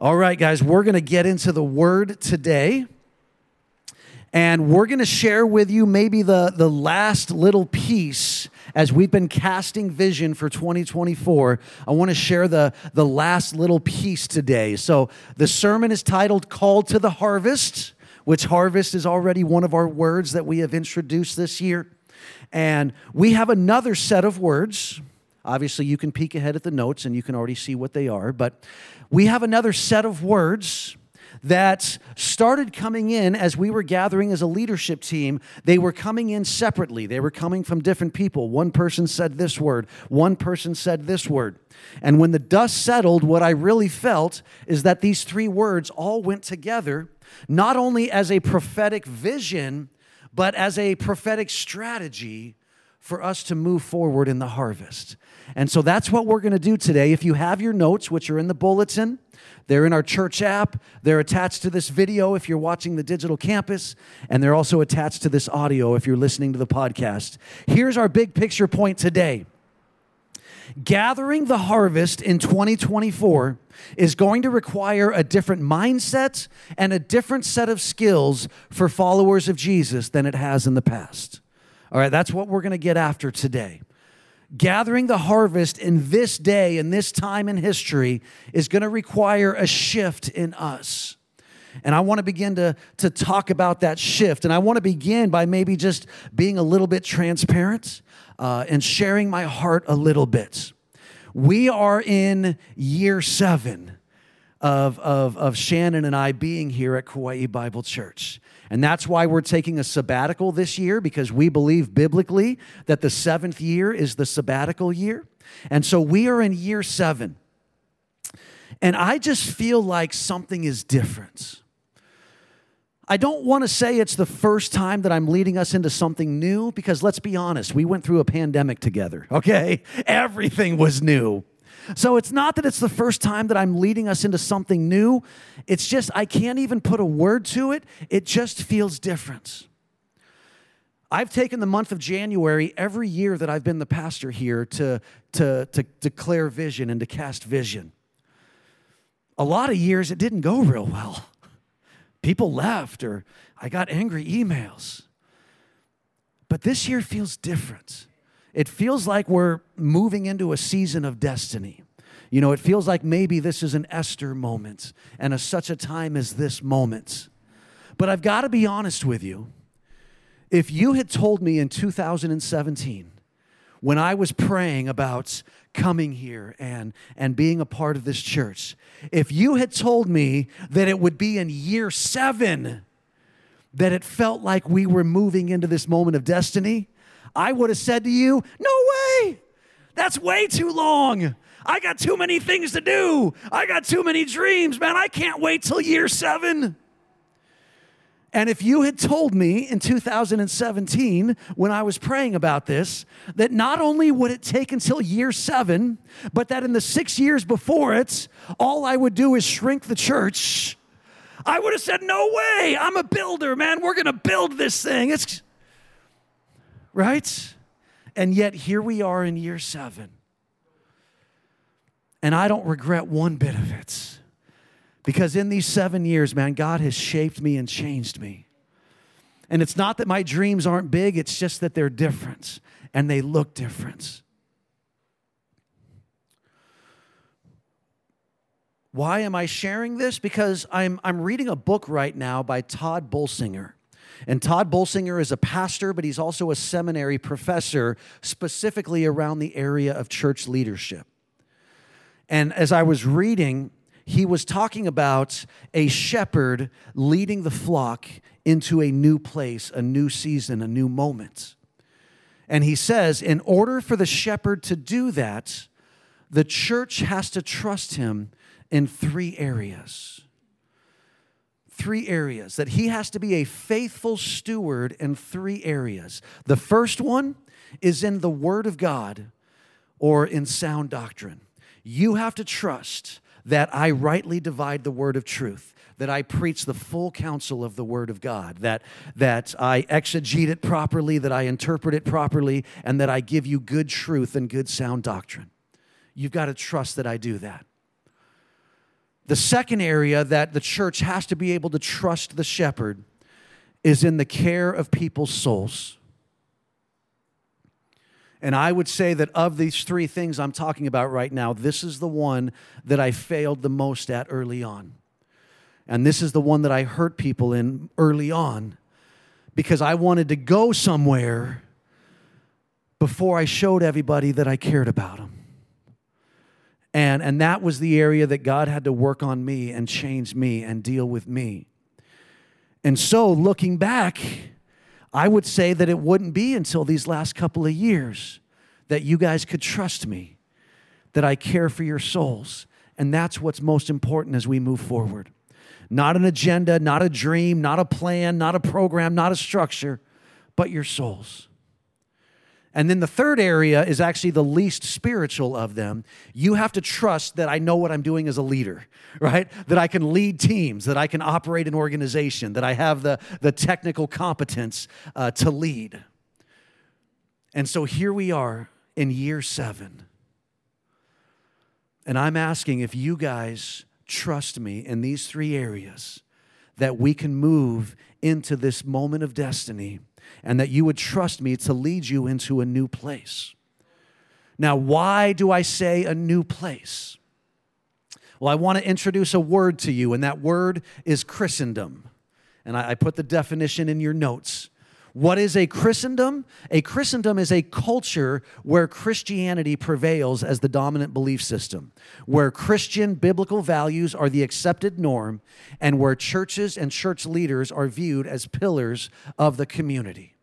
All right, guys, we're going to get into the word today. And we're going to share with you maybe the, the last little piece as we've been casting vision for 2024. I want to share the, the last little piece today. So the sermon is titled Called to the Harvest, which harvest is already one of our words that we have introduced this year. And we have another set of words. Obviously, you can peek ahead at the notes and you can already see what they are. But we have another set of words that started coming in as we were gathering as a leadership team. They were coming in separately, they were coming from different people. One person said this word, one person said this word. And when the dust settled, what I really felt is that these three words all went together, not only as a prophetic vision, but as a prophetic strategy for us to move forward in the harvest. And so that's what we're going to do today. If you have your notes, which are in the bulletin, they're in our church app, they're attached to this video if you're watching the digital campus, and they're also attached to this audio if you're listening to the podcast. Here's our big picture point today. Gathering the harvest in 2024 is going to require a different mindset and a different set of skills for followers of Jesus than it has in the past. All right, that's what we're going to get after today gathering the harvest in this day, in this time in history, is going to require a shift in us. And I want to begin to, to talk about that shift. And I want to begin by maybe just being a little bit transparent uh, and sharing my heart a little bit. We are in year seven of, of, of Shannon and I being here at Kauai Bible Church. And that's why we're taking a sabbatical this year because we believe biblically that the seventh year is the sabbatical year. And so we are in year seven. And I just feel like something is different. I don't want to say it's the first time that I'm leading us into something new because let's be honest, we went through a pandemic together, okay? Everything was new. So it's not that it's the first time that I'm leading us into something new. It's just I can't even put a word to it. It just feels different. I've taken the month of January every year that I've been the pastor here to, to, to declare vision and to cast vision. A lot of years it didn't go real well. People left, or I got angry emails. But this year feels different. It feels like we're moving into a season of destiny. You know, it feels like maybe this is an Esther moment and a, such a time as this moment. But I've got to be honest with you. If you had told me in 2017, when I was praying about coming here and, and being a part of this church, if you had told me that it would be in year seven that it felt like we were moving into this moment of destiny, I would have said to you, No way! That's way too long. I got too many things to do. I got too many dreams, man. I can't wait till year seven. And if you had told me in 2017, when I was praying about this, that not only would it take until year seven, but that in the six years before it, all I would do is shrink the church, I would have said, No way. I'm a builder, man. We're going to build this thing. It's right? And yet here we are in year seven. And I don't regret one bit of it. Because in these seven years, man, God has shaped me and changed me. And it's not that my dreams aren't big, it's just that they're different and they look different. Why am I sharing this? Because I'm, I'm reading a book right now by Tod Bolsinger. And Tod Bolsinger is a pastor, but he's also a seminary professor, specifically around the area of church leadership. And as I was reading, he was talking about a shepherd leading the flock into a new place, a new season, a new moment. And he says, in order for the shepherd to do that, the church has to trust him in three areas three areas that he has to be a faithful steward in three areas. The first one is in the Word of God or in sound doctrine. You have to trust that I rightly divide the word of truth, that I preach the full counsel of the word of God, that, that I exegete it properly, that I interpret it properly, and that I give you good truth and good sound doctrine. You've got to trust that I do that. The second area that the church has to be able to trust the shepherd is in the care of people's souls. And I would say that of these three things I'm talking about right now, this is the one that I failed the most at early on. And this is the one that I hurt people in early on because I wanted to go somewhere before I showed everybody that I cared about them. And, and that was the area that God had to work on me and change me and deal with me. And so, looking back, I would say that it wouldn't be until these last couple of years that you guys could trust me, that I care for your souls. And that's what's most important as we move forward. Not an agenda, not a dream, not a plan, not a program, not a structure, but your souls. And then the third area is actually the least spiritual of them. You have to trust that I know what I'm doing as a leader, right? That I can lead teams, that I can operate an organization, that I have the, the technical competence uh, to lead. And so here we are in year seven. And I'm asking if you guys trust me in these three areas that we can move into this moment of destiny and that you would trust me to lead you into a new place. Now, why do I say a new place? Well, I want to introduce a word to you, and that word is Christendom. And I, put the definition in your notes. What is a Christendom? A Christendom is a culture where Christianity prevails as the dominant belief system, where Christian biblical values are the accepted norm, and where churches and church leaders are viewed as pillars of the community.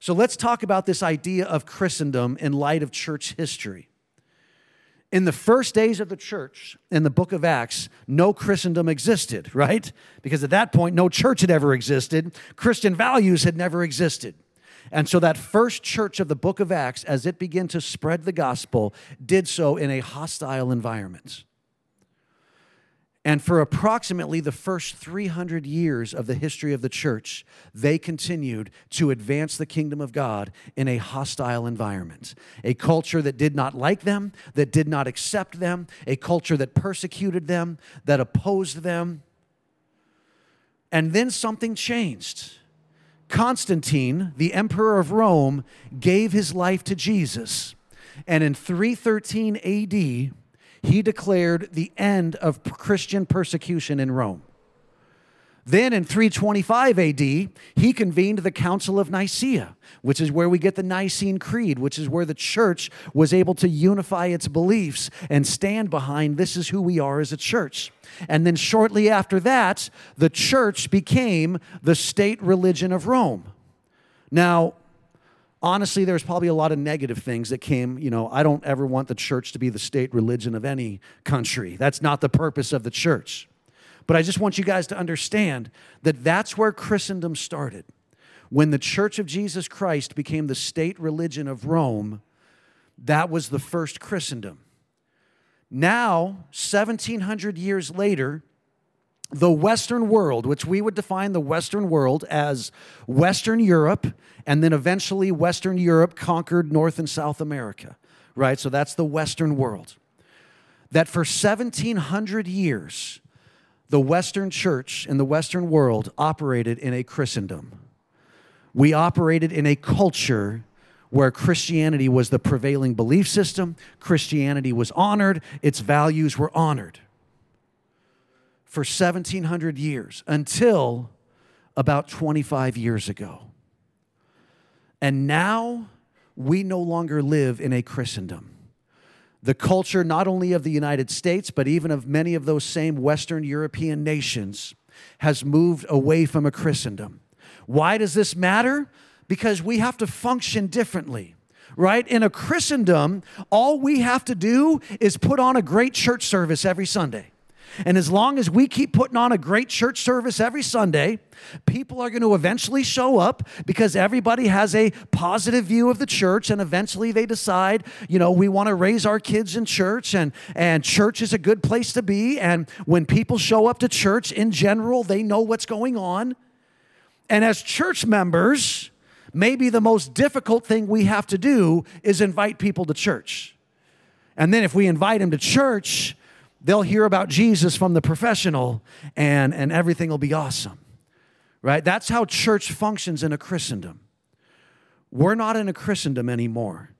So let's talk about this idea of Christendom in light of church history. In the first days of the church in the book of Acts, no Christendom existed, right? Because at that point, no church had ever existed. Christian values had never existed. And so that first church of the book of Acts, as it began to spread the gospel, did so in a hostile environment. And for approximately the first 300 years of the history of the church, they continued to advance the kingdom of God in a hostile environment. A culture that did not like them, that did not accept them, a culture that persecuted them, that opposed them. And then something changed. Constantine, the emperor of Rome, gave his life to Jesus. And in 313 AD, he declared the end of Christian persecution in Rome. Then in 325 AD, he convened the Council of Nicaea, which is where we get the Nicene Creed, which is where the church was able to unify its beliefs and stand behind this is who we are as a church. And then shortly after that, the church became the state religion of Rome. Now, honestly, there's probably a lot of negative things that came. You know, I don't ever want the church to be the state religion of any country. That's not the purpose of the church. But I just want you guys to understand that that's where Christendom started. When the Church of Jesus Christ became the state religion of Rome, that was the first Christendom. Now, 1700 years later, the Western world, which we would define the Western world as Western Europe, and then eventually Western Europe conquered North and South America, right? So that's the Western world. That for 1700 years, the Western church in the Western world operated in a Christendom. We operated in a culture where Christianity was the prevailing belief system, Christianity was honored, its values were honored for 1700 years until about 25 years ago. And now we no longer live in a Christendom. The culture, not only of the United States, but even of many of those same Western European nations, has moved away from a Christendom. Why does this matter? Because we have to function differently right? In a Christendom, all we have to do is put on a great church service every Sunday. And as long as we keep putting on a great church service every Sunday, people are going to eventually show up because everybody has a positive view of the church and eventually they decide, you know, we want to raise our kids in church and and church is a good place to be and when people show up to church in general, they know what's going on. And as church members, maybe the most difficult thing we have to do is invite people to church. And then if we invite them to church, they'll hear about Jesus from the professional and, and everything will be awesome. Right? That's how church functions in a Christendom. We're not in a Christendom anymore.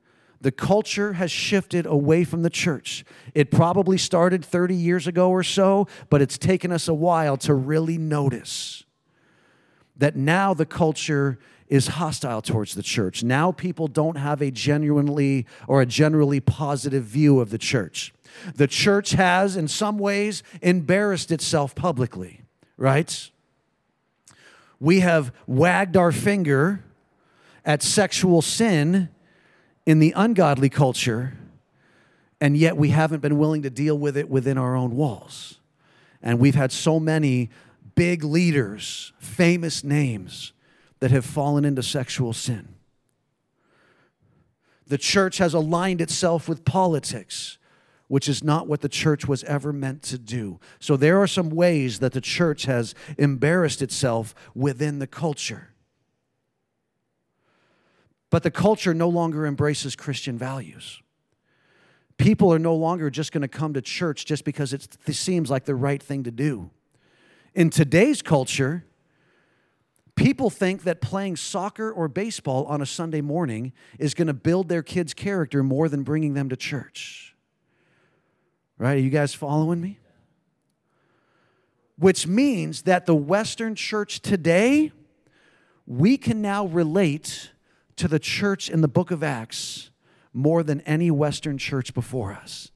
The culture has shifted away from the church. It probably started 30 years ago or so, but it's taken us a while to really notice that now the culture is hostile towards the church. Now people don't have a genuinely or a generally positive view of the church. The church has, in some ways, embarrassed itself publicly, right? We have wagged our finger at sexual sin in the ungodly culture, and yet we haven't been willing to deal with it within our own walls. And we've had so many big leaders, famous names that have fallen into sexual sin. The church has aligned itself with politics, which is not what the church was ever meant to do. So there are some ways that the church has embarrassed itself within the culture. But the culture no longer embraces Christian values. People are no longer just going to come to church just because it seems like the right thing to do. In today's culture, people think that playing soccer or baseball on a Sunday morning is going to build their kids' character more than bringing them to church. Right? Are you guys following me? Which means that the Western church today, we can now relate to the church in the book of Acts more than any Western church before us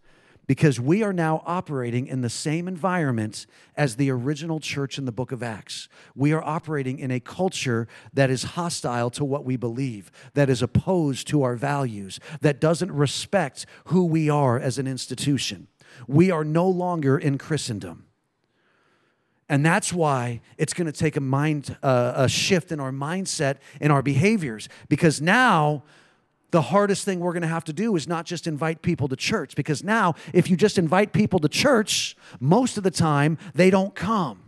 because we are now operating in the same environment as the original church in the book of Acts. We are operating in a culture that is hostile to what we believe, that is opposed to our values, that doesn't respect who we are as an institution. We are no longer in Christendom. And that's why it's going to take a mind uh, a shift in our mindset and our behaviors because now the hardest thing we're going to have to do is not just invite people to church because now if you just invite people to church, most of the time they don't come.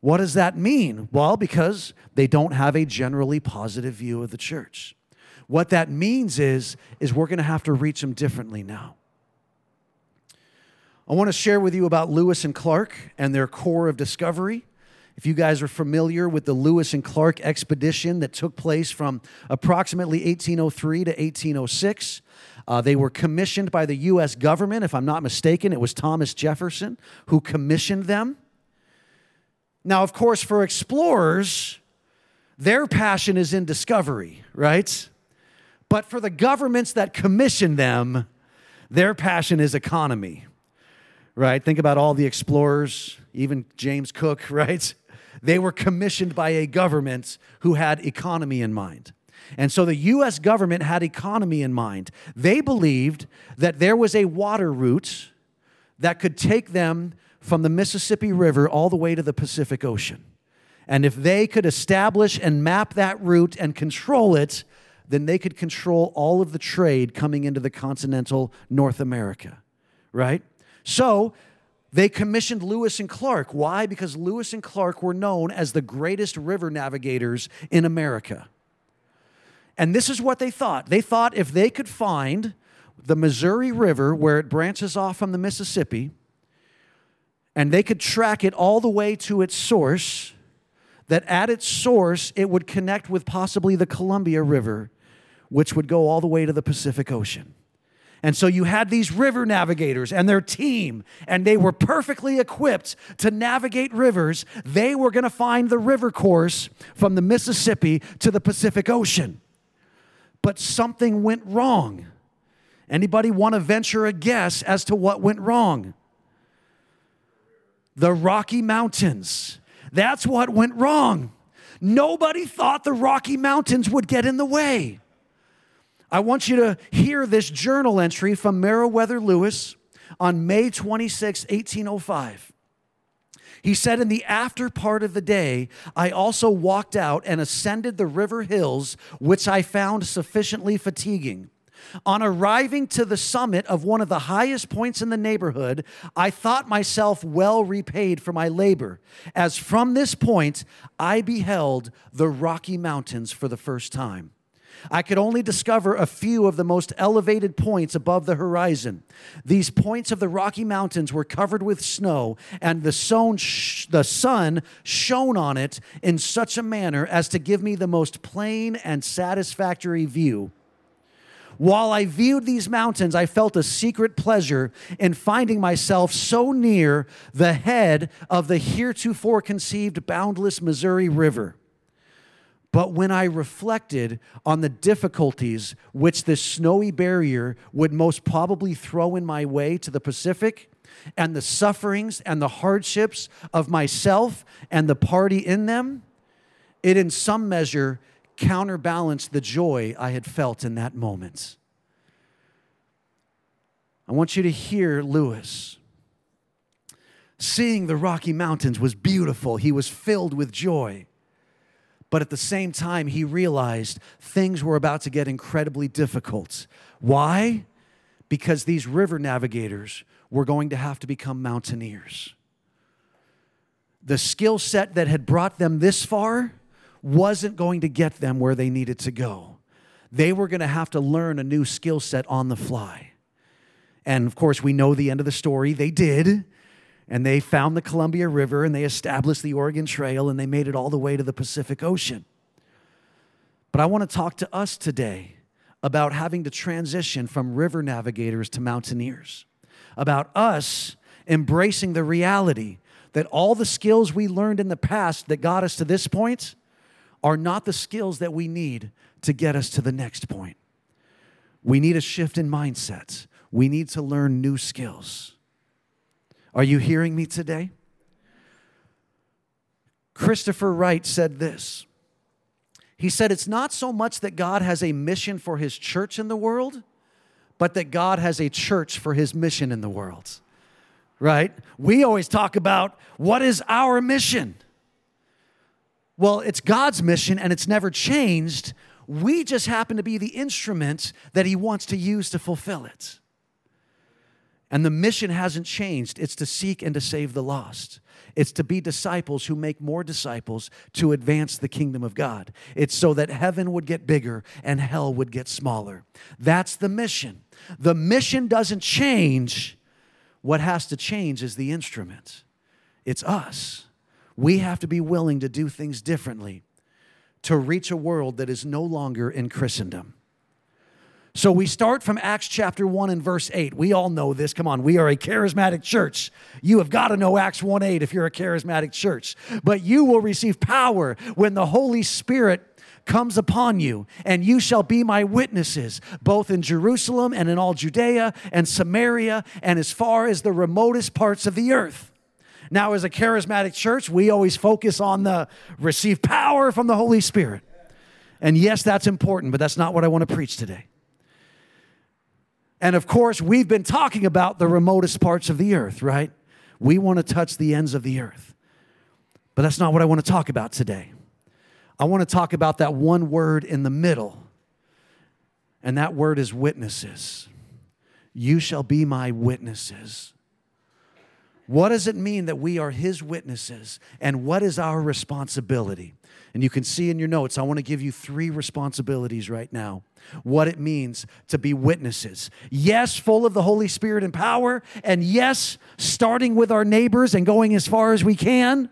What does that mean? Well, because they don't have a generally positive view of the church. What that means is is we're going to have to reach them differently now. I want to share with you about Lewis and Clark and their Corps of Discovery. If you guys are familiar with the Lewis and Clark expedition that took place from approximately 1803 to 1806, uh, they were commissioned by the U.S. government. If I'm not mistaken, it was Thomas Jefferson who commissioned them. Now, of course, for explorers, their passion is in discovery, right? But for the governments that commissioned them, their passion is economy right? Think about all the explorers, even James Cook, right? They were commissioned by a government who had economy in mind. And so the US government had economy in mind. They believed that there was a water route that could take them from the Mississippi River all the way to the Pacific Ocean. And if they could establish and map that route and control it, then they could control all of the trade coming into the continental North America, right? So they commissioned Lewis and Clark. Why? Because Lewis and Clark were known as the greatest river navigators in America. And this is what they thought they thought if they could find the Missouri River where it branches off from the Mississippi, and they could track it all the way to its source, that at its source it would connect with possibly the Columbia River, which would go all the way to the Pacific Ocean. And so you had these river navigators and their team, and they were perfectly equipped to navigate rivers. They were going to find the river course from the Mississippi to the Pacific Ocean. But something went wrong. Anybody want to venture a guess as to what went wrong? The Rocky Mountains. That's what went wrong. Nobody thought the Rocky Mountains would get in the way. I want you to hear this journal entry from Meriwether Lewis on May 26, 1805. He said, In the after part of the day, I also walked out and ascended the river hills, which I found sufficiently fatiguing. On arriving to the summit of one of the highest points in the neighborhood, I thought myself well repaid for my labor, as from this point I beheld the Rocky Mountains for the first time. I could only discover a few of the most elevated points above the horizon. These points of the Rocky Mountains were covered with snow, and the, sh- the sun shone on it in such a manner as to give me the most plain and satisfactory view. While I viewed these mountains, I felt a secret pleasure in finding myself so near the head of the heretofore conceived boundless Missouri River. But when I reflected on the difficulties which this snowy barrier would most probably throw in my way to the Pacific, and the sufferings and the hardships of myself and the party in them, it in some measure counterbalanced the joy I had felt in that moment. I want you to hear Lewis. Seeing the Rocky Mountains was beautiful. He was filled with joy. But at the same time, he realized things were about to get incredibly difficult. Why? Because these river navigators were going to have to become mountaineers. The skill set that had brought them this far wasn't going to get them where they needed to go. They were going to have to learn a new skill set on the fly. And of course, we know the end of the story. They did. And they found the Columbia River and they established the Oregon Trail and they made it all the way to the Pacific Ocean. But I want to talk to us today about having to transition from river navigators to mountaineers, about us embracing the reality that all the skills we learned in the past that got us to this point are not the skills that we need to get us to the next point. We need a shift in mindsets. We need to learn new skills. Are you hearing me today? Christopher Wright said this. He said, It's not so much that God has a mission for his church in the world, but that God has a church for his mission in the world. Right? We always talk about what is our mission? Well, it's God's mission and it's never changed. We just happen to be the instrument that he wants to use to fulfill it. And the mission hasn't changed. It's to seek and to save the lost. It's to be disciples who make more disciples to advance the kingdom of God. It's so that heaven would get bigger and hell would get smaller. That's the mission. The mission doesn't change. What has to change is the instrument. It's us. We have to be willing to do things differently to reach a world that is no longer in Christendom. So we start from Acts chapter 1 and verse 8. We all know this. Come on, we are a charismatic church. You have got to know Acts 1 8 if you're a charismatic church. But you will receive power when the Holy Spirit comes upon you, and you shall be my witnesses, both in Jerusalem and in all Judea and Samaria and as far as the remotest parts of the earth. Now, as a charismatic church, we always focus on the receive power from the Holy Spirit. And yes, that's important, but that's not what I want to preach today. And of course, we've been talking about the remotest parts of the earth, right? We want to touch the ends of the earth. But that's not what I want to talk about today. I want to talk about that one word in the middle, and that word is witnesses. You shall be my witnesses. What does it mean that we are his witnesses, and what is our responsibility? And you can see in your notes, I want to give you three responsibilities right now what it means to be witnesses. Yes, full of the Holy Spirit and power, and yes, starting with our neighbors and going as far as we can.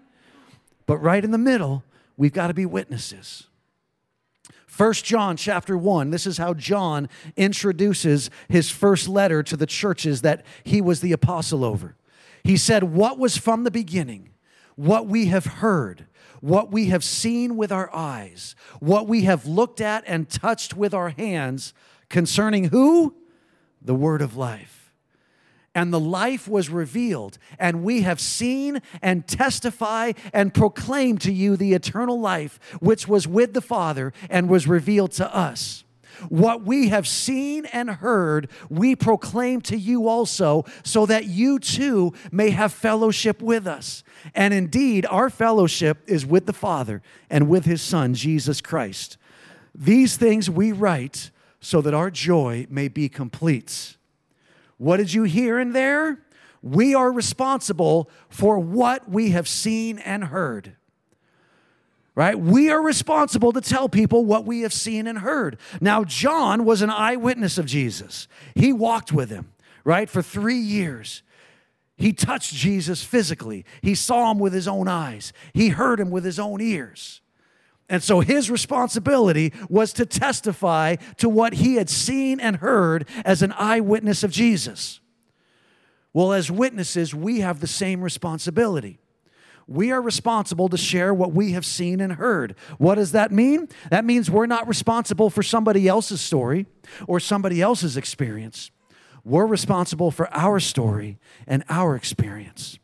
But right in the middle, we've got to be witnesses. First John chapter 1, this is how John introduces his first letter to the churches that he was the apostle over. He said, What was from the beginning, what we have heard what we have seen with our eyes, what we have looked at and touched with our hands concerning who? The word of life. And the life was revealed, and we have seen and testify and proclaim to you the eternal life which was with the Father and was revealed to us. What we have seen and heard, we proclaim to you also, so that you too may have fellowship with us. And indeed, our fellowship is with the Father and with his Son, Jesus Christ. These things we write so that our joy may be complete. What did you hear in there? We are responsible for what we have seen and heard. Right? We are responsible to tell people what we have seen and heard. Now, John was an eyewitness of Jesus. He walked with him, right, for three years. He touched Jesus physically. He saw him with his own eyes. He heard him with his own ears. And so his responsibility was to testify to what he had seen and heard as an eyewitness of Jesus. Well, as witnesses, we have the same responsibility. We are responsible to share what we have seen and heard. What does that mean? That means we're not responsible for somebody else's story or somebody else's experience. We're responsible for our story and our experience.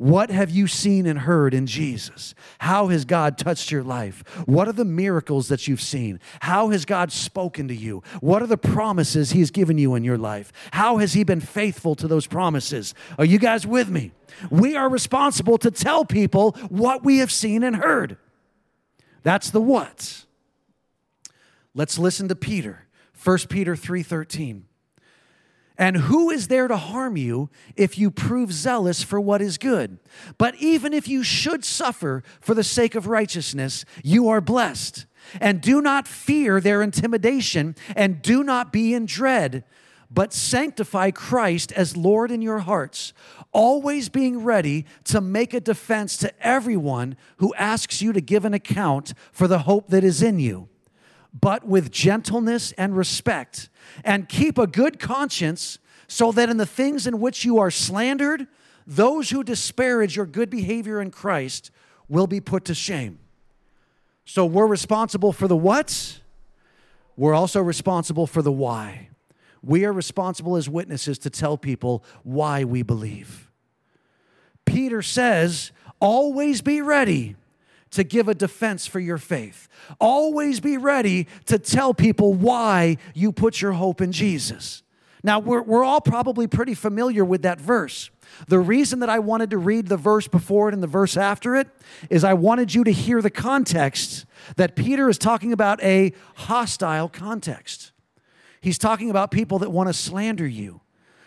What have you seen and heard in Jesus? How has God touched your life? What are the miracles that you've seen? How has God spoken to you? What are the promises He's given you in your life? How has He been faithful to those promises? Are you guys with me? We are responsible to tell people what we have seen and heard. That's the what. Let's listen to Peter. 1 Peter 3:13. And who is there to harm you if you prove zealous for what is good? But even if you should suffer for the sake of righteousness, you are blessed. And do not fear their intimidation, and do not be in dread, but sanctify Christ as Lord in your hearts, always being ready to make a defense to everyone who asks you to give an account for the hope that is in you but with gentleness and respect, and keep a good conscience, so that in the things in which you are slandered, those who disparage your good behavior in Christ will be put to shame. So we're responsible for the what? We're also responsible for the why. We are responsible as witnesses to tell people why we believe. Peter says, always be ready to give a defense for your faith. Always be ready to tell people why you put your hope in Jesus. Now, we're, we're all probably pretty familiar with that verse. The reason that I wanted to read the verse before it and the verse after it is I wanted you to hear the context that Peter is talking about a hostile context. He's talking about people that want to slander you,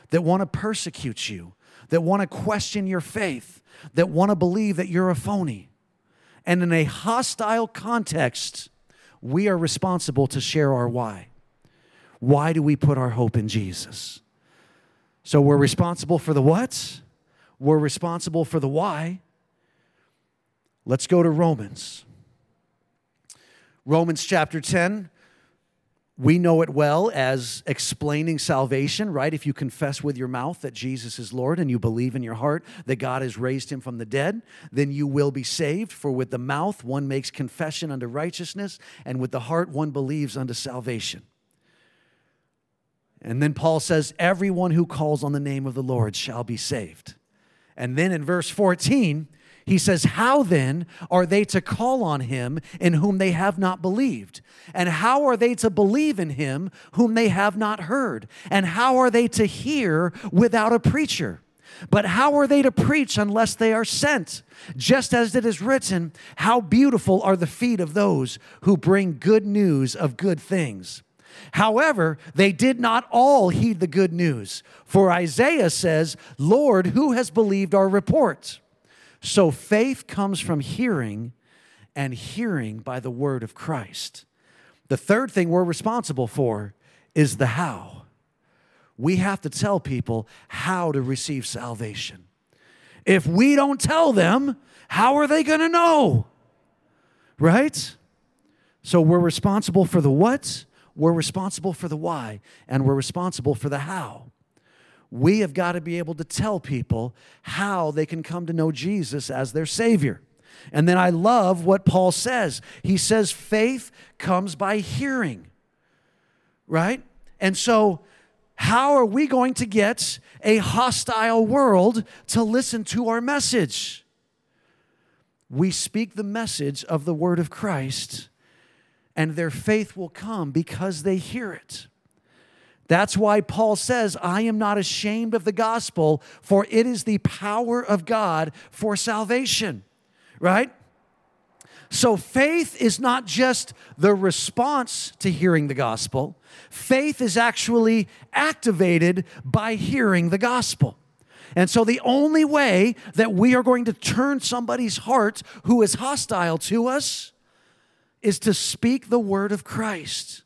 that want to persecute you, that want to question your faith, that want to believe that you're a phony. And in a hostile context, we are responsible to share our why. Why do we put our hope in Jesus? So we're responsible for the what? We're responsible for the why. Let's go to Romans. Romans chapter 10, we know it well as explaining salvation, right? If you confess with your mouth that Jesus is Lord and you believe in your heart that God has raised him from the dead, then you will be saved. For with the mouth one makes confession unto righteousness, and with the heart one believes unto salvation. And then Paul says, Everyone who calls on the name of the Lord shall be saved. And then in verse 14, he says, How then are they to call on him in whom they have not believed? And how are they to believe in him whom they have not heard? And how are they to hear without a preacher? But how are they to preach unless they are sent? Just as it is written, How beautiful are the feet of those who bring good news of good things. However, they did not all heed the good news. For Isaiah says, Lord, who has believed our report? So faith comes from hearing, and hearing by the word of Christ. The third thing we're responsible for is the how. We have to tell people how to receive salvation. If we don't tell them, how are they going to know? Right? So we're responsible for the what, we're responsible for the why, and we're responsible for the how we have got to be able to tell people how they can come to know Jesus as their Savior. And then I love what Paul says. He says, faith comes by hearing, right? And so, how are we going to get a hostile world to listen to our message? We speak the message of the word of Christ, and their faith will come because they hear it. That's why Paul says, I am not ashamed of the gospel, for it is the power of God for salvation, right? So faith is not just the response to hearing the gospel, faith is actually activated by hearing the gospel. And so, the only way that we are going to turn somebody's heart who is hostile to us is to speak the word of Christ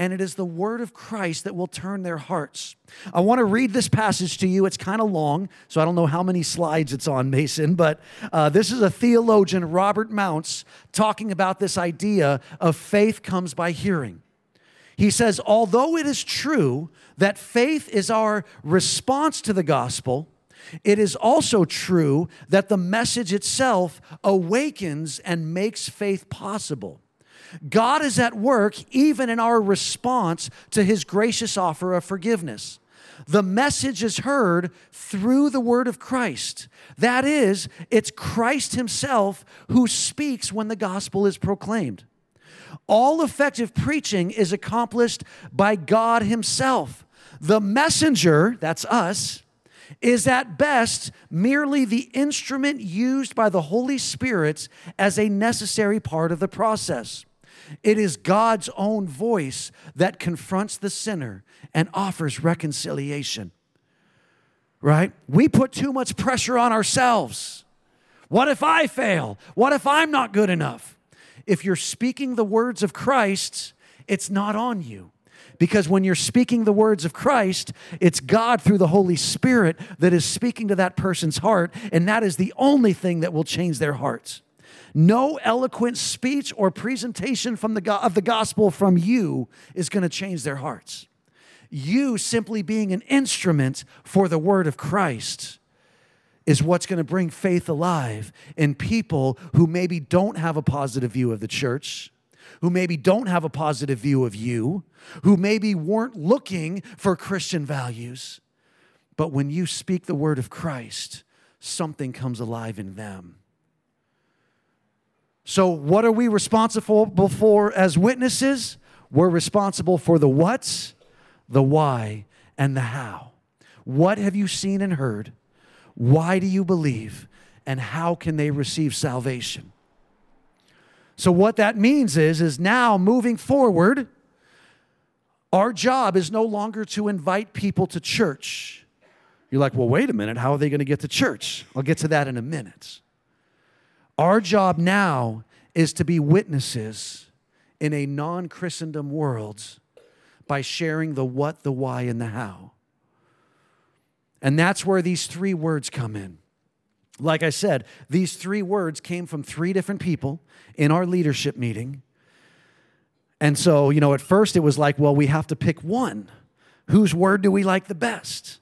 and it is the word of Christ that will turn their hearts. I want to read this passage to you. It's kind of long, so I don't know how many slides it's on, Mason, but uh, this is a theologian, Robert Mounce, talking about this idea of faith comes by hearing. He says, although it is true that faith is our response to the gospel, it is also true that the message itself awakens and makes faith possible. God is at work even in our response to his gracious offer of forgiveness. The message is heard through the word of Christ. That is, it's Christ himself who speaks when the gospel is proclaimed. All effective preaching is accomplished by God himself. The messenger, that's us, is at best merely the instrument used by the Holy Spirit as a necessary part of the process. It is God's own voice that confronts the sinner and offers reconciliation. Right? We put too much pressure on ourselves. What if I fail? What if I'm not good enough? If you're speaking the words of Christ, it's not on you. Because when you're speaking the words of Christ, it's God through the Holy Spirit that is speaking to that person's heart, and that is the only thing that will change their hearts. No eloquent speech or presentation from the, of the gospel from you is going to change their hearts. You simply being an instrument for the word of Christ is what's going to bring faith alive in people who maybe don't have a positive view of the church, who maybe don't have a positive view of you, who maybe weren't looking for Christian values. But when you speak the word of Christ, something comes alive in them. So, what are we responsible for as witnesses? We're responsible for the what, the why, and the how. What have you seen and heard? Why do you believe? And how can they receive salvation? So, what that means is, is now moving forward, our job is no longer to invite people to church. You're like, well, wait a minute, how are they going to get to church? I'll get to that in a minute. Our job now is to be witnesses in a non Christendom world by sharing the what, the why, and the how. And that's where these three words come in. Like I said, these three words came from three different people in our leadership meeting. And so, you know, at first it was like, well, we have to pick one. Whose word do we like the best?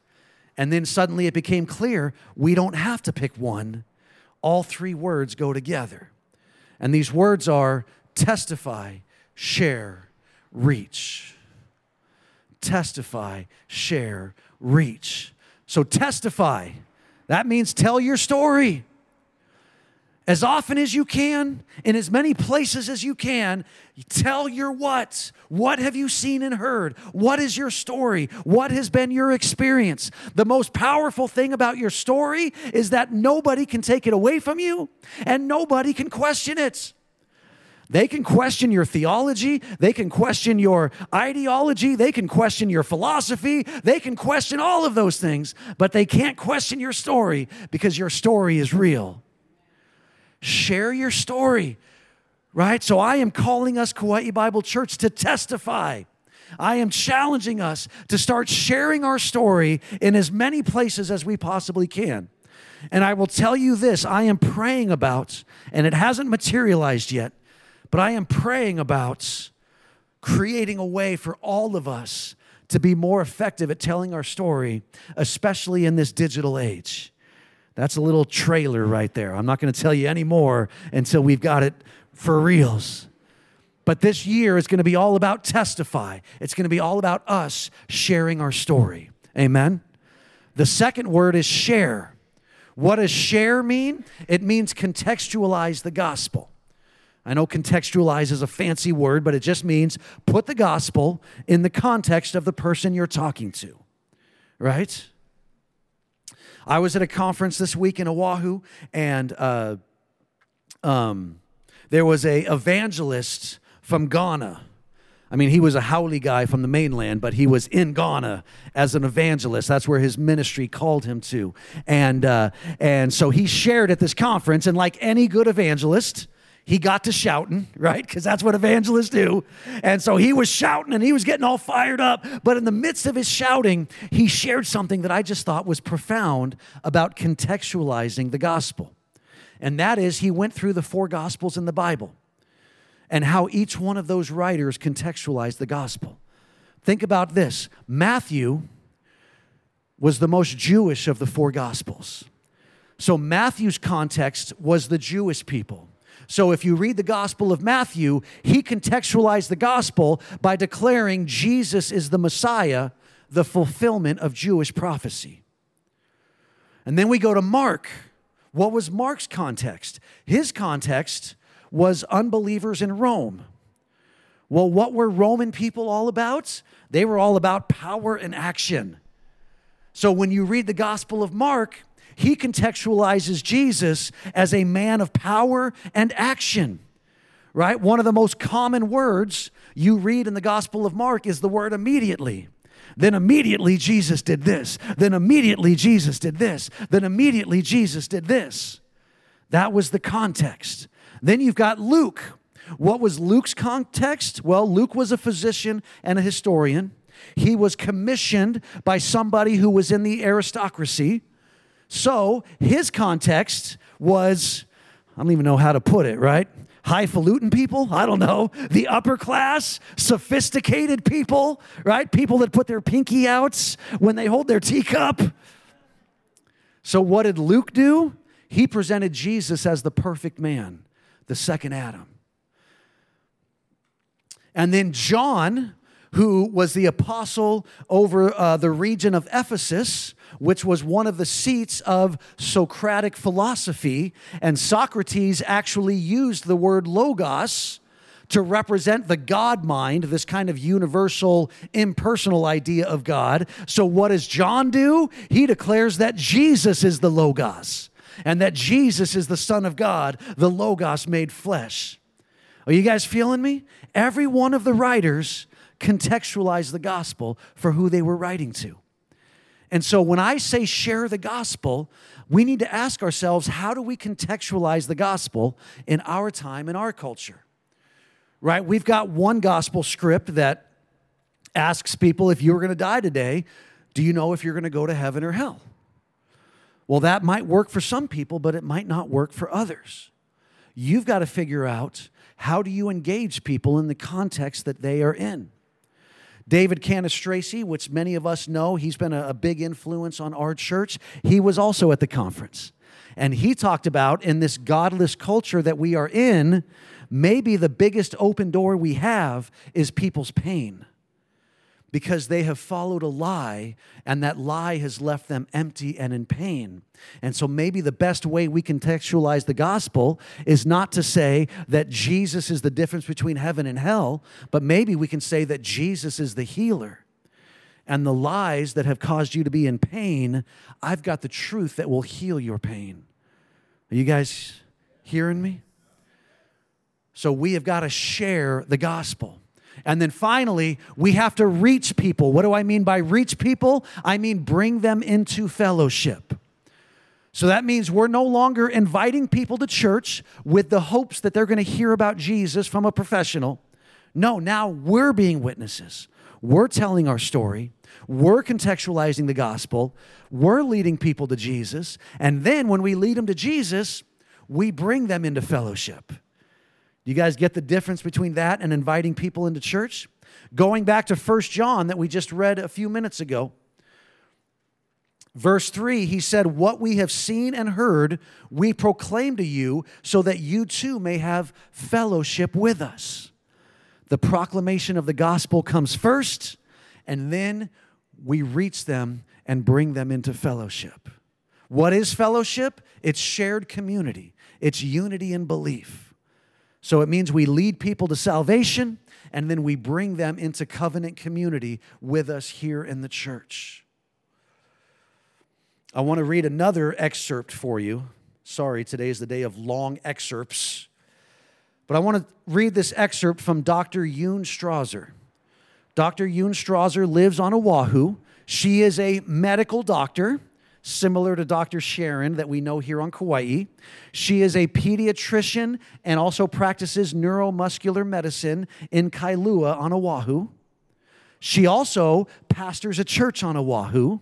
And then suddenly it became clear we don't have to pick one all three words go together. And these words are testify, share, reach. Testify, share, reach. So testify. That means tell your story as often as you can, in as many places as you can, tell your what. What have you seen and heard? What is your story? What has been your experience? The most powerful thing about your story is that nobody can take it away from you and nobody can question it. They can question your theology. They can question your ideology. They can question your philosophy. They can question all of those things, but they can't question your story because your story is real. Share your story, right? So I am calling us Kauai Bible Church to testify. I am challenging us to start sharing our story in as many places as we possibly can. And I will tell you this I am praying about, and it hasn't materialized yet, but I am praying about creating a way for all of us to be more effective at telling our story, especially in this digital age. That's a little trailer right there. I'm not going to tell you any more until we've got it for reals. But this year is going to be all about testify. It's going to be all about us sharing our story. Amen. The second word is share. What does share mean? It means contextualize the gospel. I know contextualize is a fancy word, but it just means put the gospel in the context of the person you're talking to, right? I was at a conference this week in Oahu, and uh, um, there was a evangelist from Ghana. I mean, he was a haole guy from the mainland, but he was in Ghana as an evangelist. That's where his ministry called him to. And, uh, and so he shared at this conference, and like any good evangelist, he got to shouting, right? Because that's what evangelists do. And so he was shouting and he was getting all fired up. But in the midst of his shouting, he shared something that I just thought was profound about contextualizing the gospel. And that is, he went through the four gospels in the Bible and how each one of those writers contextualized the gospel. Think about this Matthew was the most Jewish of the four gospels. So Matthew's context was the Jewish people. So if you read the Gospel of Matthew, he contextualized the gospel by declaring Jesus is the Messiah, the fulfillment of Jewish prophecy. And then we go to Mark. What was Mark's context? His context was unbelievers in Rome. Well, what were Roman people all about? They were all about power and action. So when you read the Gospel of Mark, he contextualizes Jesus as a man of power and action, right? One of the most common words you read in the Gospel of Mark is the word immediately. Then immediately Jesus did this. Then immediately Jesus did this. Then immediately Jesus did this. That was the context. Then you've got Luke. What was Luke's context? Well, Luke was a physician and a historian. He was commissioned by somebody who was in the aristocracy. So his context was, I don't even know how to put it, right? Highfalutin people, I don't know, the upper class, sophisticated people, right? People that put their pinky outs when they hold their teacup. So, what did Luke do? He presented Jesus as the perfect man the second Adam. And then John, who was the apostle over uh, the region of Ephesus, which was one of the seats of Socratic philosophy. And Socrates actually used the word logos to represent the God mind, this kind of universal, impersonal idea of God. So, what does John do? He declares that Jesus is the logos and that Jesus is the Son of God, the Logos made flesh. Are you guys feeling me? Every one of the writers contextualized the gospel for who they were writing to. And so when I say share the gospel, we need to ask ourselves how do we contextualize the gospel in our time, in our culture? Right? We've got one gospel script that asks people if you were going to die today, do you know if you're going to go to heaven or hell? Well, that might work for some people, but it might not work for others. You've got to figure out how do you engage people in the context that they are in. David Canestraci, which many of us know, he's been a, a big influence on our church. He was also at the conference. And he talked about in this godless culture that we are in, maybe the biggest open door we have is people's pain because they have followed a lie and that lie has left them empty and in pain. And so maybe the best way we contextualize the gospel is not to say that Jesus is the difference between heaven and hell, but maybe we can say that Jesus is the healer. And the lies that have caused you to be in pain, I've got the truth that will heal your pain. Are you guys hearing me? So we have got to share the gospel. And then finally, we have to reach people. What do I mean by reach people? I mean bring them into fellowship. So that means we're no longer inviting people to church with the hopes that they're going to hear about Jesus from a professional. No, now we're being witnesses. We're telling our story. We're contextualizing the gospel. We're leading people to Jesus. And then when we lead them to Jesus, we bring them into fellowship. You guys get the difference between that and inviting people into church? Going back to First John that we just read a few minutes ago. Verse 3, he said, What we have seen and heard, we proclaim to you, so that you too may have fellowship with us. The proclamation of the gospel comes first, and then we reach them and bring them into fellowship. What is fellowship? It's shared community, it's unity in belief. So it means we lead people to salvation and then we bring them into covenant community with us here in the church. I want to read another excerpt for you. Sorry, today is the day of long excerpts. But I want to read this excerpt from Dr. Yoon Strawser. Dr. Yoon Strawser lives on Oahu. She is a medical doctor, similar to Dr. Sharon that we know here on Kauai. She is a pediatrician and also practices neuromuscular medicine in Kailua on Oahu. She also pastors a church on Oahu,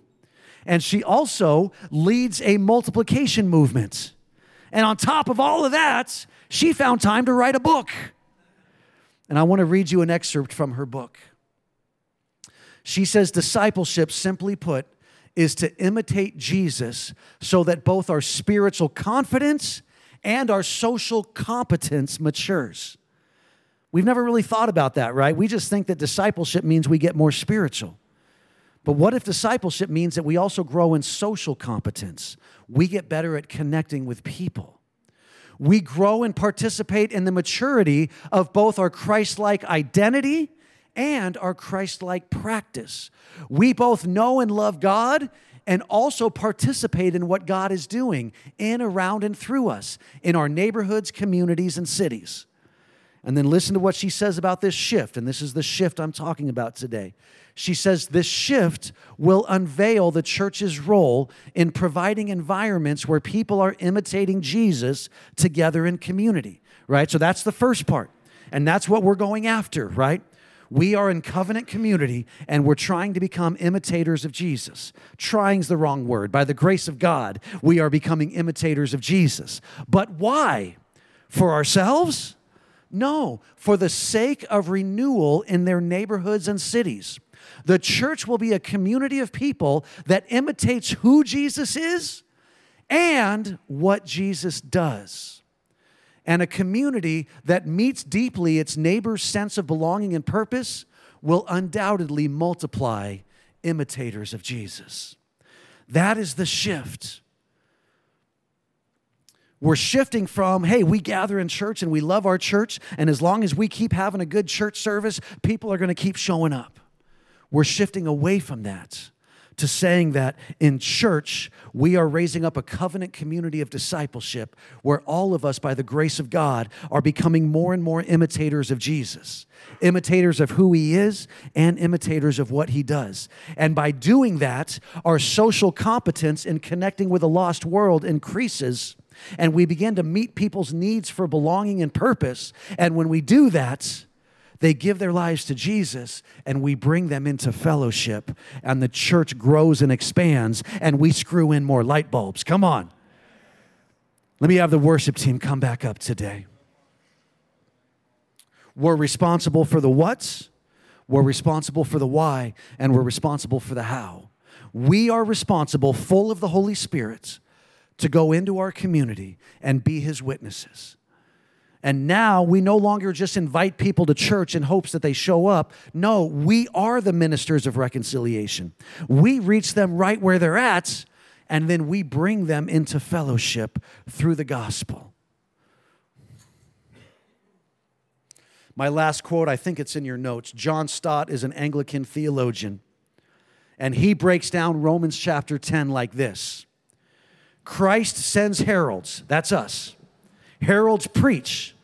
and she also leads a multiplication movement. And on top of all of that, she found time to write a book. And I want to read you an excerpt from her book. She says, Discipleship, simply put, is to imitate Jesus so that both our spiritual confidence and our social competence matures. We've never really thought about that, right? We just think that discipleship means we get more spiritual. But what if discipleship means that we also grow in social competence? We get better at connecting with people we grow and participate in the maturity of both our Christ like identity and our Christ like practice. We both know and love God and also participate in what God is doing in, around, and through us in our neighborhoods, communities, and cities. And then listen to what she says about this shift. And this is the shift I'm talking about today. She says this shift will unveil the church's role in providing environments where people are imitating Jesus together in community, right? So that's the first part. And that's what we're going after, right? We are in covenant community and we're trying to become imitators of Jesus. Trying's the wrong word. By the grace of God, we are becoming imitators of Jesus. But why? For ourselves? No, for the sake of renewal in their neighborhoods and cities. The church will be a community of people that imitates who Jesus is and what Jesus does. And a community that meets deeply its neighbor's sense of belonging and purpose will undoubtedly multiply imitators of Jesus. That is the shift. We're shifting from, hey, we gather in church and we love our church, and as long as we keep having a good church service, people are going to keep showing up. We're shifting away from that to saying that in church, we are raising up a covenant community of discipleship where all of us, by the grace of God, are becoming more and more imitators of Jesus, imitators of who he is, and imitators of what he does. And by doing that, our social competence in connecting with a lost world increases. And we begin to meet people's needs for belonging and purpose. And when we do that, they give their lives to Jesus, and we bring them into fellowship, and the church grows and expands, and we screw in more light bulbs. Come on. Let me have the worship team come back up today. We're responsible for the what's, we're responsible for the why, and we're responsible for the how. We are responsible, full of the Holy Spirit, to go into our community and be His witnesses. And now we no longer just invite people to church in hopes that they show up. No, we are the ministers of reconciliation. We reach them right where they're at, and then we bring them into fellowship through the gospel. My last quote, I think it's in your notes. John Stott is an Anglican theologian, and he breaks down Romans chapter 10 like this Christ sends heralds, that's us. Heralds preach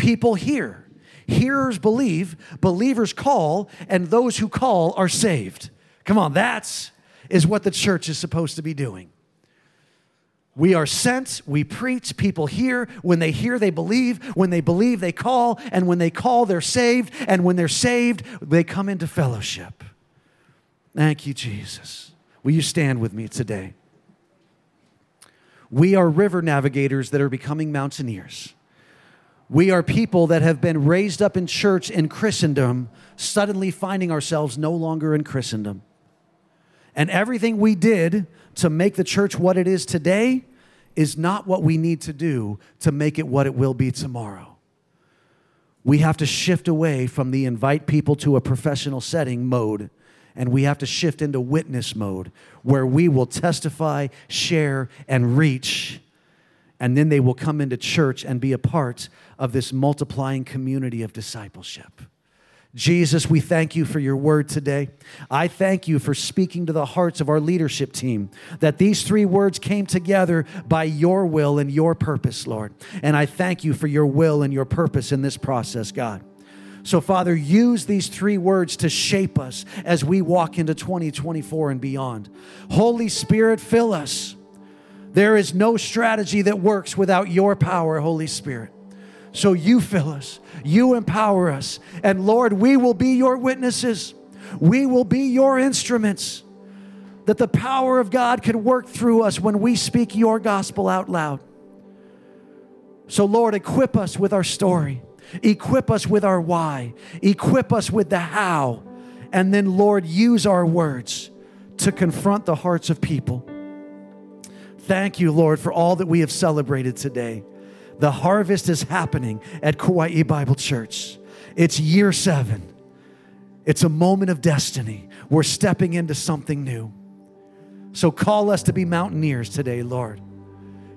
people hear. Hearers believe, believers call, and those who call are saved. Come on, that's is what the church is supposed to be doing. We are sent, we preach, people hear. When they hear, they believe. When they believe, they call. And when they call, they're saved. And when they're saved, they come into fellowship. Thank you, Jesus. Will you stand with me today? We are river navigators that are becoming mountaineers. We are people that have been raised up in church in Christendom, suddenly finding ourselves no longer in Christendom. And everything we did to make the church what it is today is not what we need to do to make it what it will be tomorrow. We have to shift away from the invite people to a professional setting mode and we have to shift into witness mode where we will testify, share, and reach and then they will come into church and be a part of this multiplying community of discipleship. Jesus, we thank you for your word today. I thank you for speaking to the hearts of our leadership team, that these three words came together by your will and your purpose, Lord. And I thank you for your will and your purpose in this process, God. So, Father, use these three words to shape us as we walk into 2024 and beyond. Holy Spirit, fill us. There is no strategy that works without your power, Holy Spirit. So you fill us, you empower us, and Lord, we will be your witnesses. We will be your instruments. That the power of God can work through us when we speak your gospel out loud. So, Lord, equip us with our story, equip us with our why, equip us with the how, and then, Lord, use our words to confront the hearts of people. Thank you, Lord, for all that we have celebrated today. The harvest is happening at Kauai Bible Church. It's year seven. It's a moment of destiny. We're stepping into something new. So call us to be mountaineers today, Lord.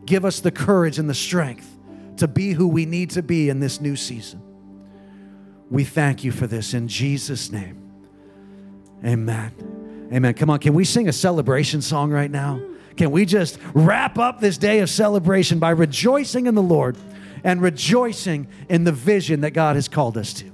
Give us the courage and the strength to be who we need to be in this new season. We thank you for this in Jesus' name. Amen. Amen. Come on, can we sing a celebration song right now? Can we just wrap up this day of celebration by rejoicing in the Lord and rejoicing in the vision that God has called us to?